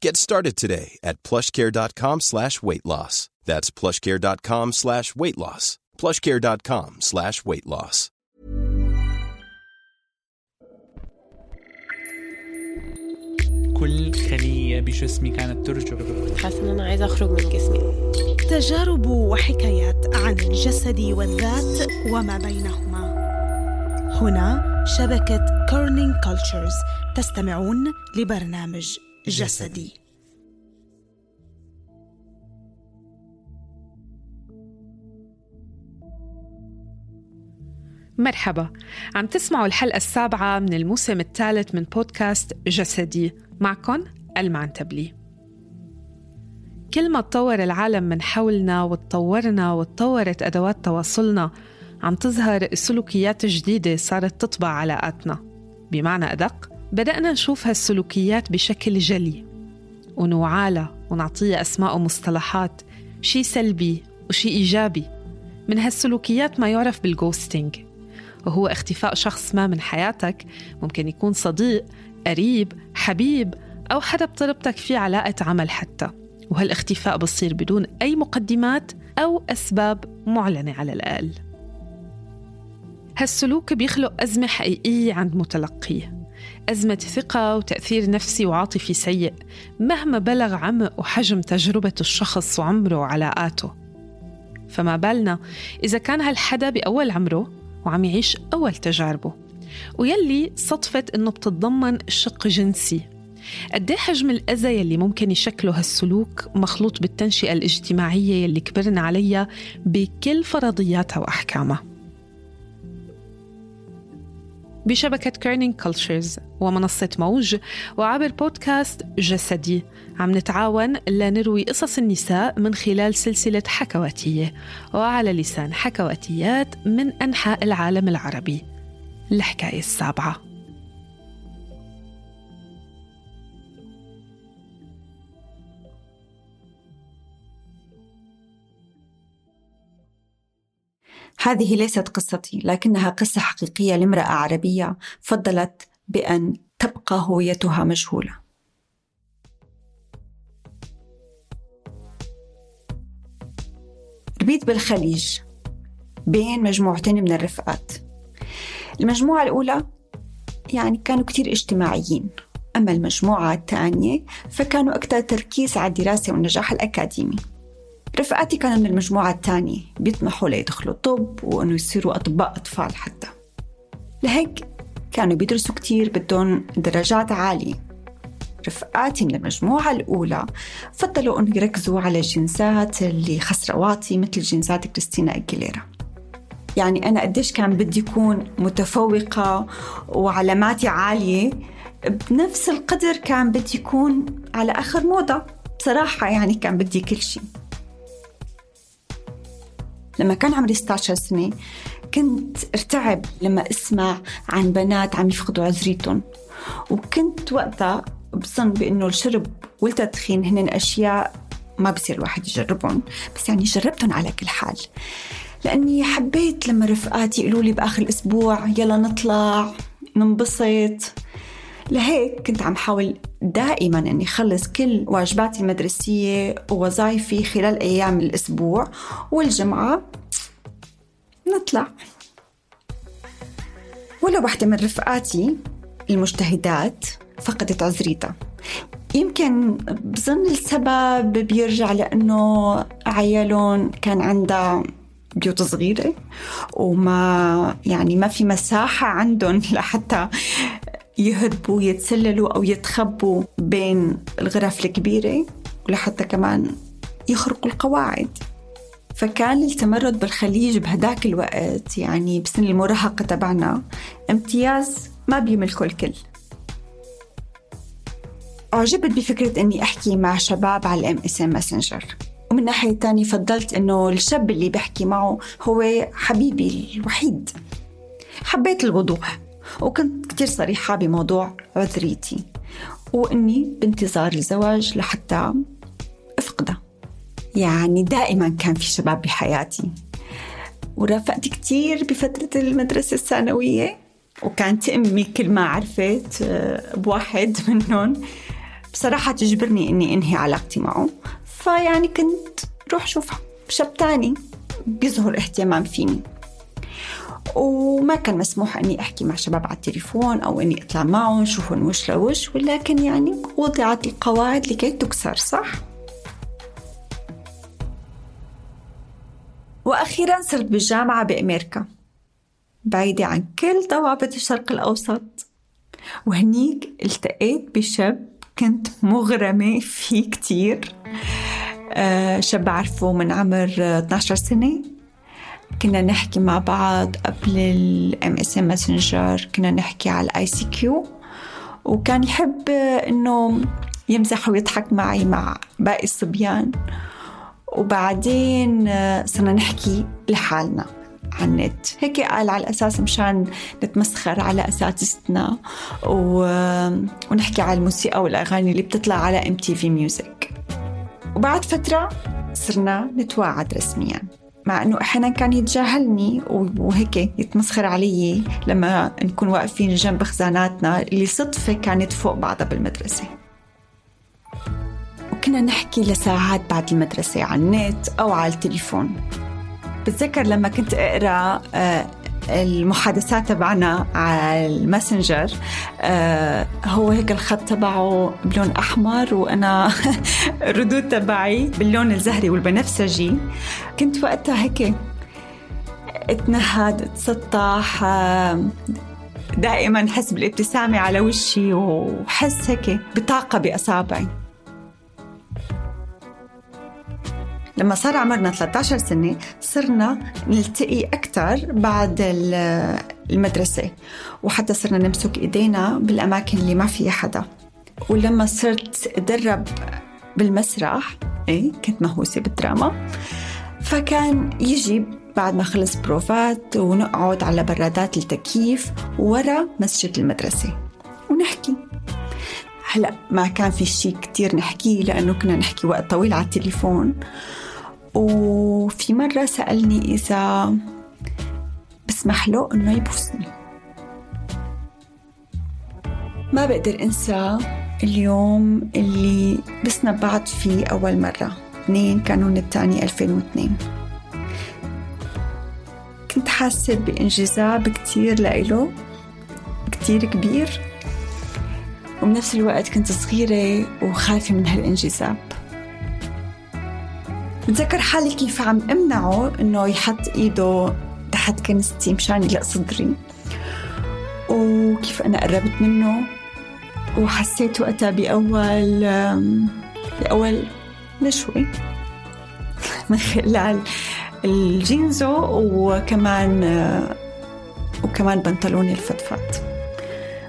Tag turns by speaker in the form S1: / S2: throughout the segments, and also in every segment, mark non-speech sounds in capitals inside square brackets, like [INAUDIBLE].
S1: Get started today at plushcare.com slash weight loss. That's plushcare.com slash weight loss. plushcare.com slash weight loss.
S2: كل خلية بجسمي كانت ترجف
S3: حاسة إن أنا عايزة أخرج من جسمي
S4: تجارب وحكايات عن الجسد والذات وما بينهما هنا شبكة كورنينج كولتشرز تستمعون لبرنامج جسدي.
S5: مرحبا. عم تسمعوا الحلقة السابعة من الموسم الثالث من بودكاست جسدي. معكم المعنتبلي كل ما تطور العالم من حولنا وتطورنا وتطورت أدوات تواصلنا عم تظهر سلوكيات جديدة صارت تطبع علاقاتنا. بمعنى أدق بدأنا نشوف هالسلوكيات بشكل جلي ونوعالها ونعطيها أسماء ومصطلحات شي سلبي وشي إيجابي. من هالسلوكيات ما يعرف بالغوستينج وهو اختفاء شخص ما من حياتك ممكن يكون صديق قريب حبيب أو حدا بطلبتك في علاقة عمل حتى. وهالاختفاء بصير بدون أي مقدمات أو أسباب معلنة على الأقل. هالسلوك بيخلق أزمة حقيقية عند متلقيه. أزمة ثقة وتأثير نفسي وعاطفي سيء. مهما بلغ عمق وحجم تجربة الشخص وعمره وعلاقاته فما بالنا إذا كان هالحدا بأول عمره وعم يعيش أول تجاربه. ويلي صدفت إنه بتتضمن شق جنسي. قد حجم الأذى يلي ممكن يشكله هالسلوك مخلوط بالتنشئة الاجتماعية يلي كبرنا عليها بكل فرضياتها وأحكامها. بشبكة Kerning Cultures ومنصة موج وعبر بودكاست جسدي. عم نتعاون لنروي قصص النساء من خلال سلسلة حكواتية وعلى لسان حكواتيات من أنحاء العالم العربي. الحكاية السابعة.
S6: هذه ليست قصتي لكنها قصة حقيقية لامرأة عربية فضلت بأن تبقى هويتها مجهولة. ربيت بالخليج بين مجموعتين من الرفقات. المجموعة الأولى يعني كانوا كتير اجتماعيين أما المجموعة الثانية فكانوا أكثر تركيز على الدراسة والنجاح الأكاديمي. رفقاتي كانوا من المجموعة الثانية بيطمحوا ليدخلوا طب وإنه يصيروا أطباء أطفال حتى. لهيك كانوا بيدرسوا كتير بدهم درجات عالية. رفقاتي من المجموعة الأولى فضلوا أنه يركزوا على الجنسات اللي خسرواتي مثل جنسات كريستينا أجيليرا. يعني أنا قديش كان بدي أكون متفوقة وعلاماتي عالية بنفس القدر كان بدي يكون على آخر موضة. بصراحة يعني كان بدي كل شيء لما كان عمري 16 سنة كنت ارتعب لما أسمع عن بنات عم يفقدوا عذريتهم. وكنت وقتها بظن بأنه الشرب والتدخين هن أشياء ما بصير الواحد يجربهم بس يعني جربتهم على كل حال. لأني حبيت لما رفقاتي يقولوا لي بآخر الأسبوع يلا نطلع ننبسط. لهيك كنت عم حاول دائما إني اخلص كل واجباتي المدرسية ووظائفي خلال أيام الأسبوع والجمعة. نطلع. ولا وحدة من رفقاتي المجتهدات فقدت عذريتها. يمكن بظن السبب بيرجع لأنه عيالهم كان عندها بيوت صغيرة وما يعني ما في مساحة عندهم [LAUGHS] لحتى يهربوا يتسللوا أو يتخبوا بين الغرف الكبيرة ولحتى كمان يخرقوا القواعد. فكان التمرد بالخليج بهداك الوقت يعني بسن المراهقة تبعنا امتياز ما بيملكه الكل. أعجبت بفكرة إني أحكي مع شباب على ال MSN Messenger ومن ناحية تانية فضلت إنه الشاب اللي بحكي معه هو حبيبي الوحيد. حبيت الوضوح. وكنت كتير صريحة بموضوع عذريتي وإني بانتظار الزواج لحتى أفقده. يعني دائما كان في شباب بحياتي. ورافقت كتير بفترة المدرسة الثانوية وكانت أمي كل ما عرفت آه، بواحد منهم بصراحة تجبرني إني أنهي علاقتي معه. فيعني كنت روح شوف شاب تاني بيظهر اهتمام فيني. وما كان مسموح إني أحكي مع شباب على التليفون أو إني أطلع معهم شوفهم وش لوش ولكن يعني وضعت القواعد لكي تكسر صح؟ وأخيرا صرت بالجامعة بأمريكا بعيدة عن كل ضوابط الشرق الأوسط. وهنيك التقيت بشاب كنت مغرمة فيه كتير. آه، شاب بعرفه من عمر 12 سنة. كنا نحكي مع بعض قبل ال MSN Messenger كنا نحكي على ال ICQ وكان يحب إنه يمزح ويضحك معي مع باقي الصبيان. وبعدين صرنا نحكي لحالنا على النت. هيك قال على الأساس مشان نتمسخر على أساتذتنا و... ونحكي على الموسيقى والأغاني اللي بتطلع على MTV Music وبعد فترة صرنا نتواعد رسميا. مع إنه أحيانا كان يتجاهلني وهيك يتمسخر علي لما نكون واقفين جنب خزاناتنا اللي صدفة كانت فوق بعضها بالمدرسة. وكنا نحكي لساعات بعد المدرسة على النت أو على التليفون. بتذكر لما كنت أقرأ آه، المحادثات تبعنا على الماسنجر آه هو هيك الخط تبعه بلون أحمر وأنا [LAUGHS] الردود تبعي باللون الزهري والبنفسجي. كنت وقتها هيك اتنهد اتسطح آه دائما حس بالابتسامة على وشي وحس هيك بطاقة بأصابعي. لما صار عمرنا 13 سنة صرنا نلتقي أكثر بعد المدرسة وحتى صرنا نمسك إيدينا بالأماكن اللي ما فيها حدا. ولما صرت أدرب بالمسرح إيه كنت مهووسة بالدراما. فكان يجي بعد ما خلص بروفات ونقعد على برادات التكييف ورا مسجد المدرسة ونحكي. هلأ ما كان في شيء كتير نحكيه لأنه كنا نحكي وقت طويل على التليفون. وفي مرة سألني إذا بسمح له إنه يبوسني. ما بقدر أنسى اليوم اللي بسنا بعض فيه أول مرة. 2 كانون الثاني 2002 كنت حاسة بإنجذاب كتير لإله كتير كبير وبنفس الوقت كنت صغيرة وخايفة من هالإنجذاب. بتذكر حالي كيف عم امنعه إنه يحط إيده تحت كنستي مشان يلق صدري وكيف أنا قربت منه. وحسيت وقتها بأول بأول نشوه [LAUGHS] من خلال الجينزو وكمان وكمان بنطلوني الفضفاض.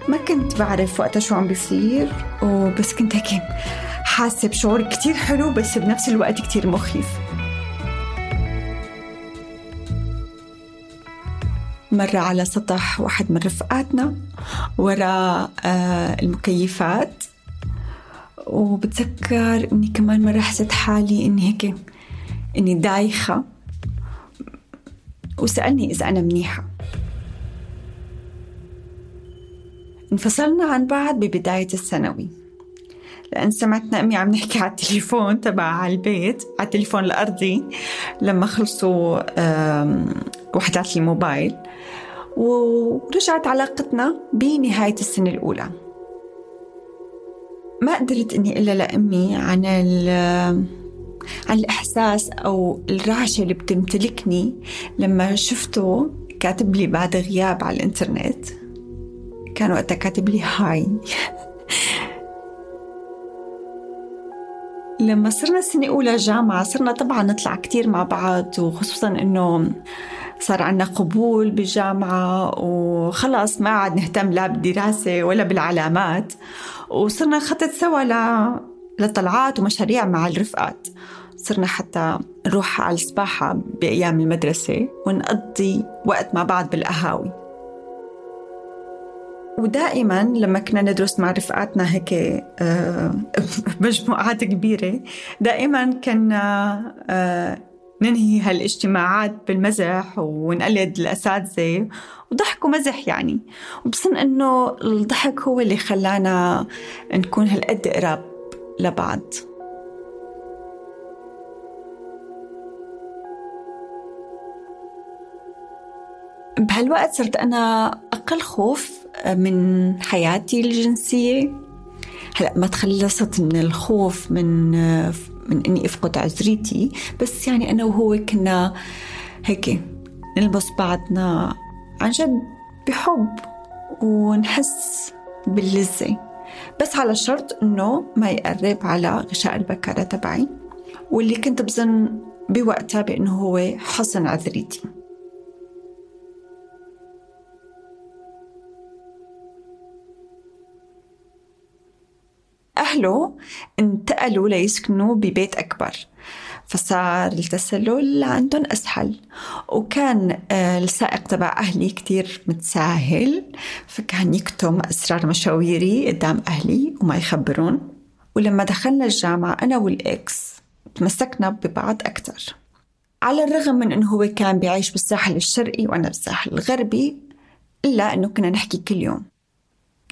S6: ما كنت بعرف وقتها شو عم بيصير وبس كنت هيك حاسة بشعور كتير حلو بس بنفس الوقت كتير مخيف. مرة على سطح واحد من رفقاتنا وراء آه، المكيفات. وبتذكر إني كمان مرة حسيت حالي إني هيك إني دايخة. وسألني إذا أنا منيحة. انفصلنا عن بعض ببداية الثانوي. لأن سمعتنا أمي عم نحكي على التليفون تبع البيت على التليفون الأرضي لما خلصوا وحدات الموبايل ورجعت علاقتنا بنهاية السنة الأولى. ما قدرت إني إلا لأمي عن عن الإحساس أو الرعشة اللي بتمتلكني لما شفته كاتب لي بعد غياب على الإنترنت. كان وقتها كاتب لي هاي. [LAUGHS] لما صرنا سنة أولى جامعة صرنا طبعا نطلع كتير مع بعض وخصوصا إنه صار عنا قبول بالجامعة وخلص ما عاد نهتم لا بالدراسة ولا بالعلامات وصرنا نخطط سوا. لطلعات ومشاريع مع الرفقات صرنا حتى نروح على السباحة بأيام المدرسة ونقضي وقت مع بعض بالقهاوي ودائما لما كنا ندرس مع رفقاتنا هيك آه، [LAUGHS] مجموعات كبيرة دائما كنا آه، ننهي هالاجتماعات بالمزح ونقلد الأساتذة وضحك ومزح يعني. وبصن إنه الضحك هو اللي خلانا نكون هالقد قراب لبعض. بهالوقت صرت أنا أقل خوف من حياتي الجنسية. هلأ ما تخلصت من الخوف من من إني أفقد عذريتي بس يعني أنا وهو كنا هيك نلبس بعضنا عن جد بحب ونحس باللذة. بس على شرط إنه ما يقرب على غشاء البكارة تبعي واللي كنت بظن بوقتها بأنه هو حصن عذريتي أهله انتقلوا ليسكنوا ببيت أكبر. فصار التسلل عندهم أسهل. وكان آه، السائق تبع أهلي كتير متساهل. فكان يكتم أسرار مشاويري قدام أهلي وما يخبرون. ولما دخلنا الجامعة أنا والإكس تمسكنا ببعض أكثر على الرغم من أنه هو كان بيعيش بالساحل الشرقي وأنا بالساحل الغربي إلا أنه كنا نحكي كل يوم.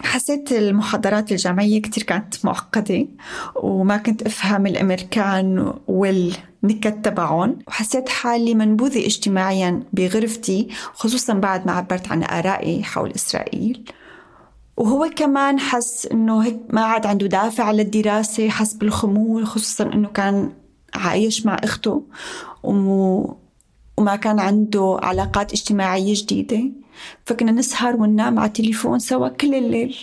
S6: حسيت المحاضرات الجامعية كتير كانت معقدة وما كنت أفهم الأمريكان والنكت تبعهم وحسيت حالي منبوذة اجتماعيا بغرفتي خصوصا بعد ما عبرت عن آرائي حول إسرائيل. وهو كمان حس إنه هيك ما عاد عنده دافع للدراسة حس بالخمول خصوصا إنه كان عايش مع أخته وما كان عنده علاقات اجتماعية جديدة. فكنا نسهر وننام على التليفون سوا كل الليل.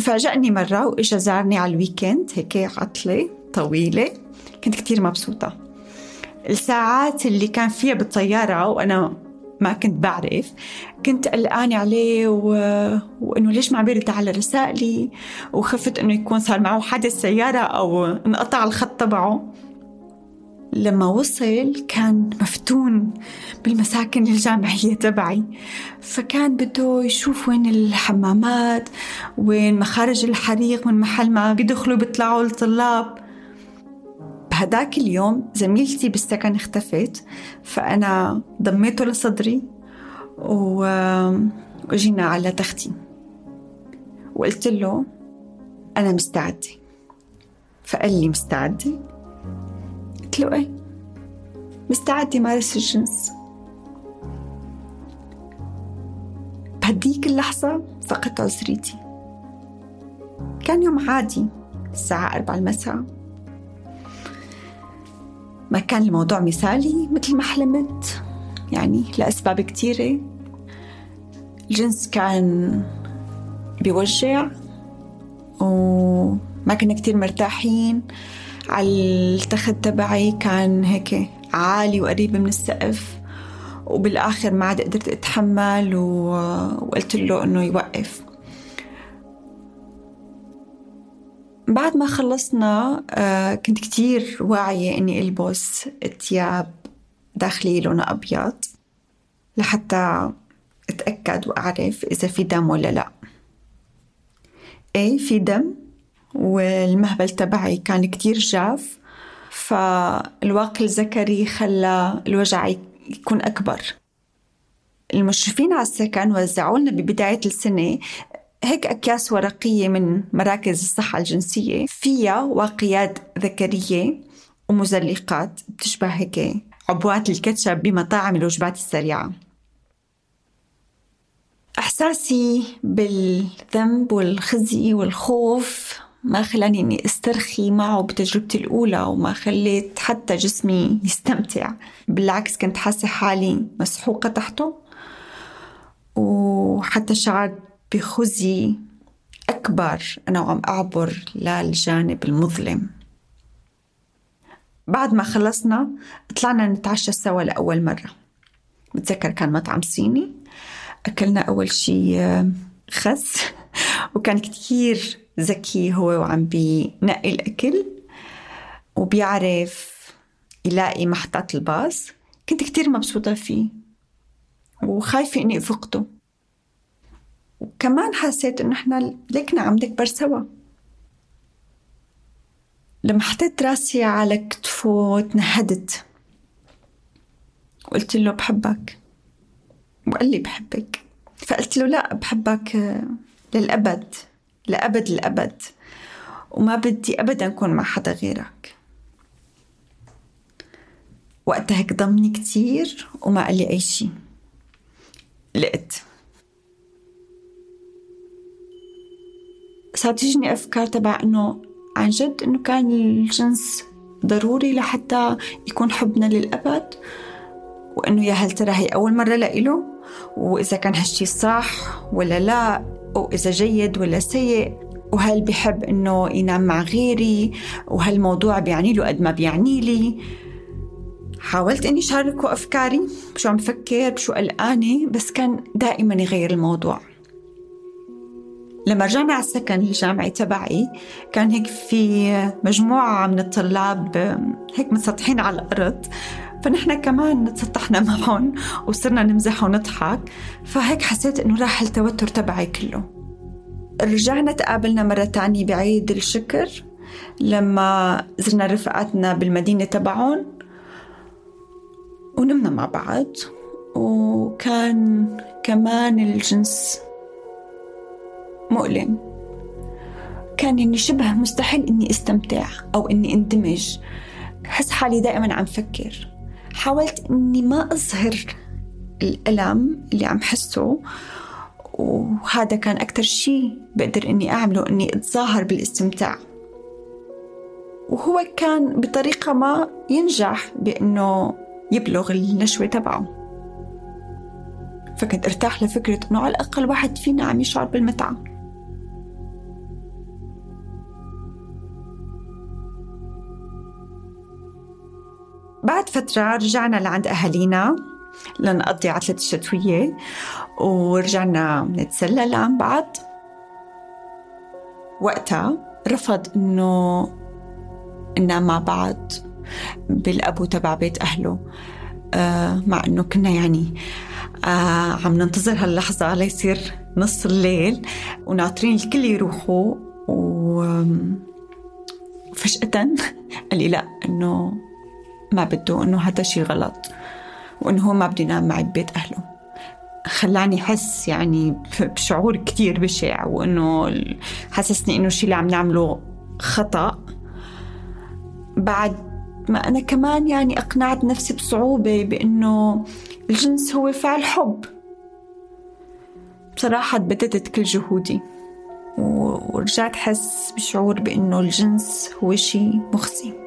S6: فاجأني مرة وإجا زارني على الويكند هيك عطلة طويلة كنت كتير مبسوطة. الساعات اللي كان فيها بالطيارة وأنا ما كنت بعرف كنت قلقانة عليه و... وإنه ليش ما عم بيرد على رسائلي؟ وخفت إنه يكون صار معه حادث سيارة أو انقطع الخط تبعه. لما وصل كان مفتون بالمساكن الجامعية تبعي. فكان بده يشوف وين الحمامات وين مخارج الحريق من محل ما بيدخلوا بيطلعوا الطلاب. بهداك اليوم زميلتي بالسكن اختفت فأنا ضميته لصدري وجينا على تختي. وقلت له أنا مستعدة. فقال لي مستعدة؟ قلت له إيه مستعدة مارس الجنس. بهديك اللحظة فقدت عذريتي. كان يوم عادي الساعة أربعة المساء. ما كان الموضوع مثالي مثل ما حلمت يعني لأسباب كتيرة الجنس كان بيوجع وما كنا كتير مرتاحين. على التخت تبعي كان هيك عالي وقريب من السقف وبالآخر ما عاد قدرت أتحمل وقلت له إنه يوقف. بعد ما خلصنا آه، كنت كتير واعية إني ألبس ثياب داخلية لونها أبيض لحتى أتأكد وأعرف إذا في دم ولا لا. إيه في دم؟ والمهبل تبعي كان كتير جاف فالواقي الذكري خلى الوجع يكون أكبر. المشرفين على السكن وزعوا لنا ببداية السنة هيك أكياس ورقية من مراكز الصحة الجنسية. فيها واقيات ذكرية ومزلقات بتشبه هيك عبوات الكاتشب بمطاعم الوجبات السريعة. إحساسي بالذنب والخزي والخوف ما خلاني إني أسترخي معه بتجربتي الأولى وما خليت حتى جسمي يستمتع. بالعكس كنت حاسة حالي مسحوقة تحته وحتى شعرت بخزي أكبر. أنا وعم أعبر للجانب المظلم. بعد ما خلصنا طلعنا نتعشى سوا لأول مرة. بتذكر كان مطعم صيني. أكلنا أول شي خس. [LAUGHS] وكان كتير ذكي هو وعم بينقي الأكل وبيعرف يلاقي محطات الباص. كنت كتير مبسوطة فيه وخايفة إني أفقده. وكمان حسيت إنه إحنا ليكنا عم نكبر سوا. لما حطيت راسي على كتفه تنهدت. وقلت له بحبك. وقال لي بحبك. فقلت له لا بحبك للأبد. لأبد الأبد وما بدي أبدا أكون مع حدا غيرك. وقتها هيك ضمني كتير وما قال لي أي شي. لقيت. صارت تجيني أفكار تبع إنه عن جد إنه كان الجنس ضروري لحتى يكون حبنا للأبد. وإنه يا هل ترى هي أول مرة لإله؟ وإذا كان هالشي صح ولا لا؟ وإذا جيد ولا سيء وهل بحب إنه ينام مع غيري وهالموضوع بيعني له قد ما بيعني لي. حاولت إني شاركه أفكاري بشو عم فكر بشو قلقانة بس كان دائما يغير الموضوع. لما رجعنا على السكن الجامعي تبعي كان هيك في مجموعة من الطلاب هيك مسطحين على الأرض. فنحن كمان تسطحنا [LAUGHS] معهم وصرنا نمزح ونضحك. فهيك حسيت إنه راح التوتر تبعي كله. رجعنا تقابلنا مرة تانية بعيد الشكر لما زرنا رفقاتنا بالمدينة تبعهم ونمنا مع بعض. وكان كمان الجنس مؤلم. كان يعني شبه مستحيل إني استمتع أو إني اندمج. حس حالي دائما عم فكر. حاولت إني ما أظهر الألم اللي عم حسه وهذا كان أكتر شيء بقدر إني أعمله إني أتظاهر بالاستمتاع. وهو كان بطريقة ما ينجح بإنه يبلغ النشوة تبعه. فكنت أرتاح لفكرة إنه على الأقل واحد فينا عم يشعر بالمتعة. بعد فترة رجعنا لعند أهالينا لنقضي عطلة الشتوية ورجعنا نتسلى لعن بعض. وقتها رفض إنه ننام مع بعض بالأبو تبع بيت أهله. آه مع إنه كنا يعني آه عم ننتظر هاللحظة ليصير نص الليل وناطرين الكل يروحوا. وفجأة قال لي لا إنه ما بده إنه هذا شيء غلط وإنه هو ما بده ينام معي ببيت أهله. خلاني أحس يعني بشعور كثير بشع وإنه حسسني إنه الشيء اللي عم نعمله خطأ. بعد ما أنا كمان يعني أقنعت نفسي بصعوبة بإنه الجنس هو فعل حب. بصراحة بددت كل جهودي ورجعت أحس بشعور بأنه الجنس هو شيء مخزي.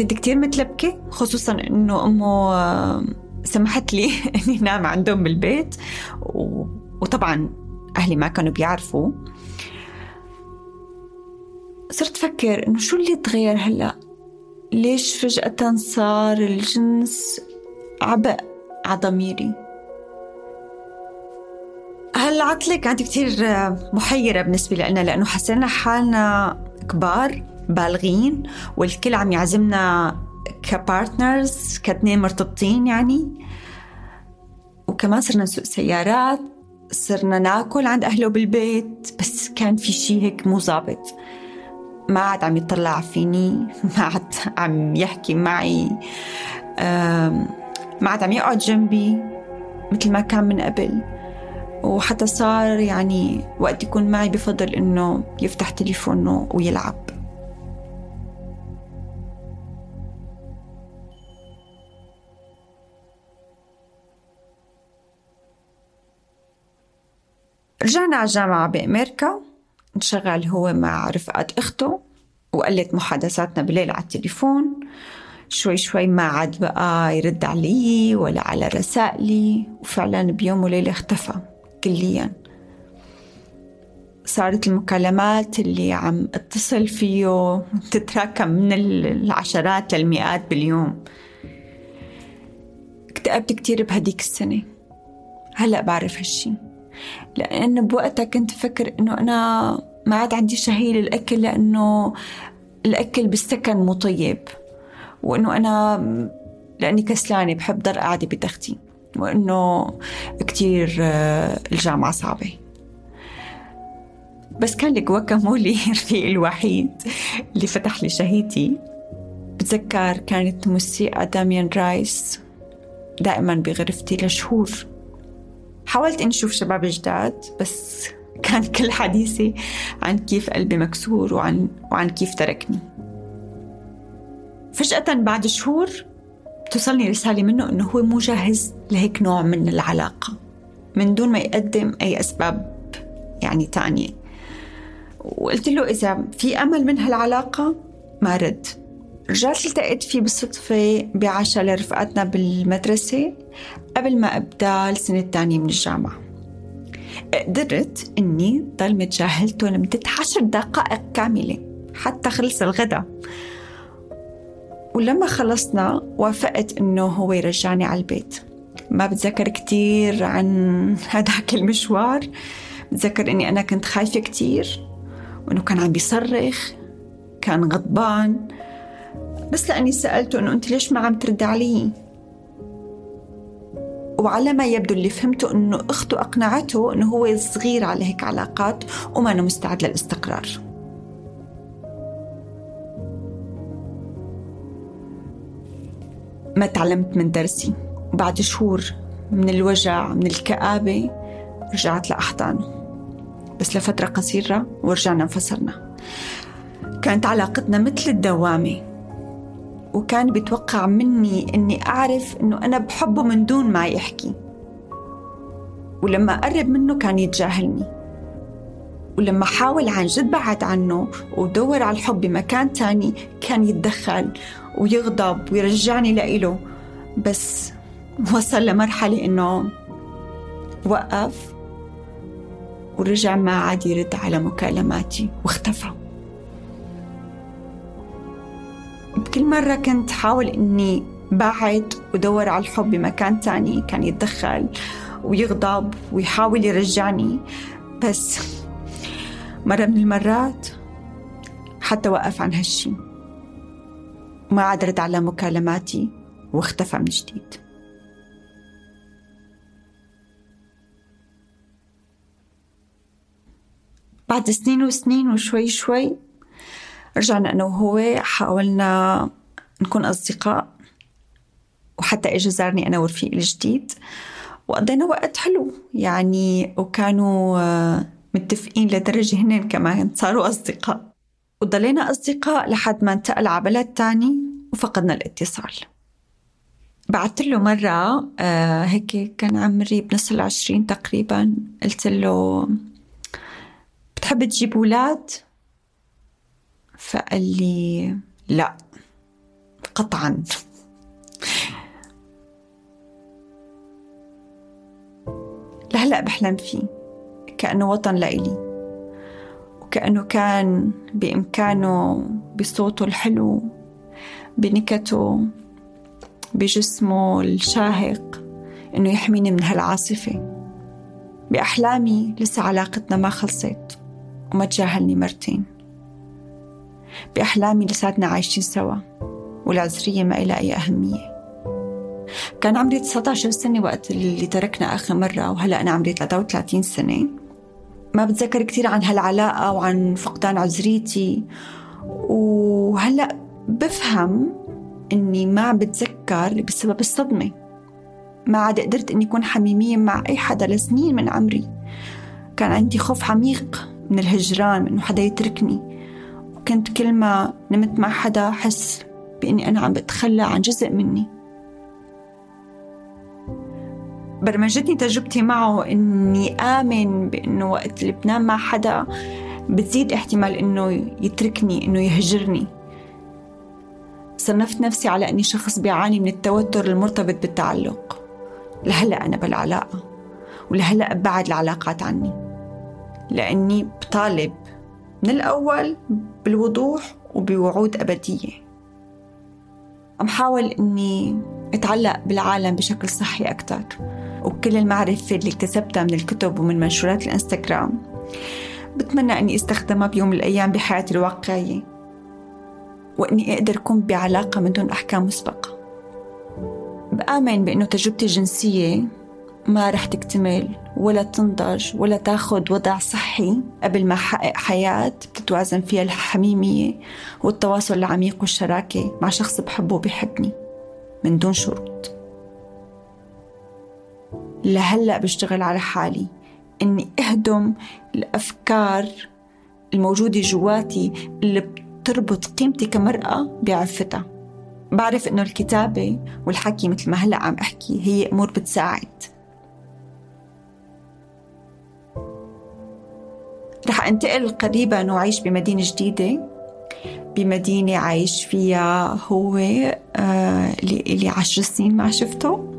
S6: كنت كتير متلبكة خصوصا إنه أمه سمحت لي [LAUGHS] إني نام عندهم بالبيت. وطبعا أهلي ما كانوا بيعرفوا. صرت فكر إنه شو اللي تغير هلأ؟ ليش فجأة صار الجنس عبء على ضميري؟ هالعطلة كانت كتير محيرة بالنسبة لنا لأنه حسينا حالنا كبار. بالغين والكل عم يعزمنا كبارتنرز كاتنين مرتبطين يعني. وكمان صرنا نسوق سيارات صرنا ناكل عند أهله بالبيت بس كان في شيء هيك مو ظابط. ما عاد عم يطلع فيني [LAUGHS] ما عاد عم يحكي معي. ما عاد عم يقعد جنبي مثل ما كان من قبل. وحتى صار يعني وقت يكون معي بفضل إنه يفتح تليفونه ويلعب. رجعنا على الجامعة بأمريكا انشغل هو مع رفقات أخته وقلت محادثاتنا بالليل على التليفون. شوي شوي ما عاد بقى يرد علي ولا على رسائلي وفعلا بيوم وليلة اختفى كليا. صارت المكالمات اللي عم اتصل فيه تتراكم من العشرات للمئات باليوم. اكتئبت كتير بهديك السنة. هلأ بعرف هالشي. لأن بوقتها كنت فكر إنه أنا ما عاد عندي شهية للأكل لأنه الأكل بالسكن مو طيب. وإنه أنا لأني كسلانة بحب ضل قاعدة بتختي وإنه كتير آه، الجامعة صعبة. بس كان الجواكامولي [LAUGHS] رفيقي الوحيد اللي فتح لي شهيتي. بتذكر كانت موسيقى داميان رايس دائما بغرفتي لشهور. حاولت إني أشوف شباب جداد بس كان كل حديثي عن كيف قلبي مكسور وعن وعن كيف تركني. فجأة بعد شهور توصلني رسالة منه إنه هو مو جاهز لهيك نوع من العلاقة من دون ما يقدم أي أسباب يعني تانية. وقلت له إذا في أمل من هالعلاقة ما رد. رجعت التقيت فيه بالصدفة بعشاء لرفقاتنا بالمدرسة قبل ما أبدأ السنة الثانية من الجامعة. قدرت إني ضل متجاهلته لمدة عشر دقائق كاملة حتى خلص الغداء ولما خلصنا وافقت إنه هو يرجعني على البيت. ما بتذكر كتير عن [LAUGHS] هداك المشوار. بتذكر إني أنا كنت خايفة كتير وإنه كان عم بيصرخ كان غضبان. بس لأني سألته إنه أنت ليش ما عم ترد علي؟ وعلى ما يبدو اللي فهمته إنه أخته أقنعته إنه هو صغير على هيك علاقات وما أنه مستعد للاستقرار. ما تعلمت من درسي. بعد شهور من الوجع من الكآبة رجعت لأحضانه. بس لفترة قصيرة ورجعنا انفصلنا. كانت علاقتنا مثل الدوامة. وكان بيتوقع مني إني أعرف إنه أنا بحبه من دون ما يحكي. ولما قرب منه كان يتجاهلني. ولما حاول عن جد بعد عنه ودور على الحب بمكان تاني كان يتدخل ويغضب ويرجعني لإله. بس وصل لمرحلة إنه وقف ورجع ما عاد يرد على مكالماتي واختفى. بكل مرة كنت حاول إني بعد ودور على الحب بمكان تاني كان يتدخل ويغضب ويحاول يرجعني. بس مرة من المرات حتى وقف عن هالشي. ما عاد رد على مكالماتي واختفى من جديد. بعد سنين وسنين وشوي شوي رجعنا أنا وهو حاولنا نكون أصدقاء وحتى إجا زارني أنا ورفيقي الجديد. وقضينا وقت حلو يعني وكانوا آه، متفقين لدرجة هن كمان صاروا أصدقاء. وضلينا أصدقاء لحد ما انتقل على بلد تاني وفقدنا الاتصال. بعثت له مرة آه هيك كان عمري بنص العشرين تقريبا قلت له بتحب تجيب أولاد؟ فقال لي لا قطعا. لهلا بحلم فيه كأنه وطن لإلي وكأنه كان بإمكانه بصوته الحلو بنكته بجسمه الشاهق إنه يحميني من هالعاصفة. بأحلامي لسه علاقتنا ما خلصت وما تجاهلني مرتين. بأحلامي لساتنا عايشين سوا والعذرية ما إلها أي أهمية. كان عمري 19 سنة وقت اللي تركنا آخر مرة وهلأ أنا عمري 33 سنة. ما بتذكر كثير عن هالعلاقة وعن فقدان عذريتي وهلأ بفهم إني ما بتذكر بسبب الصدمة. ما عاد قدرت إني أكون حميمية مع أي حدا لسنين من عمري. كان عندي خوف عميق من الهجران من إنه حدا يتركني. وكنت كل ما نمت مع حدا أحس بإني أنا عم بتخلى عن جزء مني. برمجتني تجربتي معه إني آمن بإنه وقت اللي بنام مع حدا بتزيد احتمال إنه يتركني إنه يهجرني. صنفت نفسي على أني شخص بيعاني من التوتر المرتبط بالتعلق. لهلأ أنا بالعلاقة ولهلأ بعد العلاقات عني. لأني بطالب من الأول بالوضوح وبوعود أبدية. عم حاول إني أتعلق بالعالم بشكل صحي أكثر وكل المعرفة اللي اكتسبتها من الكتب ومن منشورات الإنستغرام. بتمنى أني أستخدمها بيوم من الأيام بحياتي الواقعية وإني أقدر أكون بعلاقة من دون أحكام مسبقة. بآمن بأنه تجربتي الجنسية ما رح تكتمل ولا تنضج ولا تاخد وضع صحي قبل ما أحقق حياة بتتوازن فيها الحميمية والتواصل العميق والشراكة مع شخص بحبه وبيحبني من دون شروط. لهلأ بشتغل على حالي. إني أهدم الأفكار الموجودة جواتي اللي بتربط قيمتي كمرأة بعفتها بعرف إنه الكتابة والحكي مثل ما هلأ عم أحكي هي أمور بتساعد. رح أنتقل قريبا وأعيش بمدينة جديدة. بمدينة عايش فيها هو آه اللي عشر سنين ما شفته.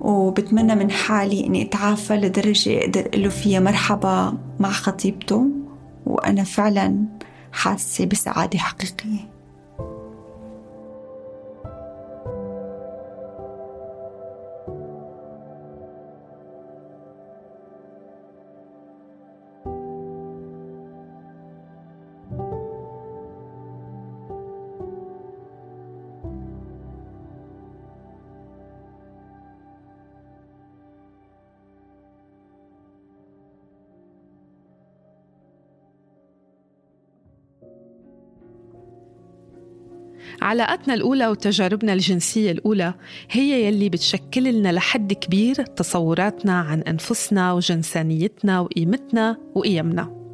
S6: وبتمنى من حالي إني أتعافى لدرجة أقول له فيها مرحبا مع خطيبته. وأنا فعلا حاسة بسعادة حقيقية.
S5: علاقاتنا الأولى وتجاربنا الجنسية الأولى هي يلي بتشكل لنا لحد كبير تصوراتنا عن أنفسنا وجنسانيتنا وقيمتنا وقيمنا.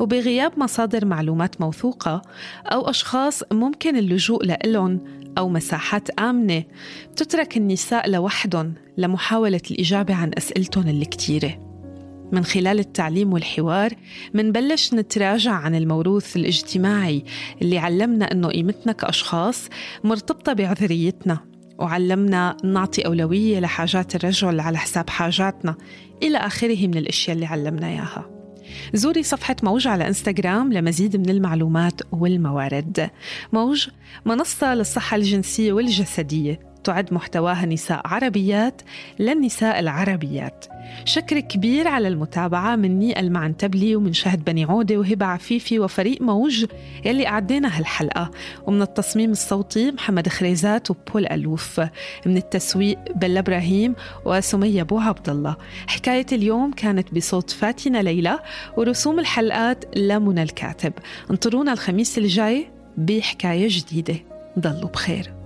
S5: وبغياب مصادر معلومات موثوقة أو أشخاص ممكن اللجوء لإلهم أو مساحات آمنة تترك النساء لوحدهم لمحاولة الإجابة عن أسئلتهم الكتيرة. من خلال التعليم والحوار منبلش نتراجع عن الموروث الاجتماعي اللي علمنا إنه قيمتنا كأشخاص مرتبطة بعذريتنا وعلمنا نعطي أولوية لحاجات الرجل على حساب حاجاتنا إلى آخره من الأشياء اللي علمنا إياها زوري صفحة موج على إنستغرام لمزيد من المعلومات والموارد. موج منصة للصحة الجنسية والجسدية تعد محتواها نساء عربيات للنساء العربيات. شكر كبير على المتابعة مني المعنتبلي ومن شهد بني عودة وهبة عفيفي وفريق موج يلي أعدينا هالحلقة. ومن التصميم الصوتي محمد خريزات وبول ألوف. من التسويق بلا إبراهيم وسمية بو عبد الله. حكاية اليوم كانت بصوت فاتنة ليلى ورسوم الحلقات لمنى الكاتب. انطرونا الخميس الجاي بحكاية جديدة. ضلوا بخير.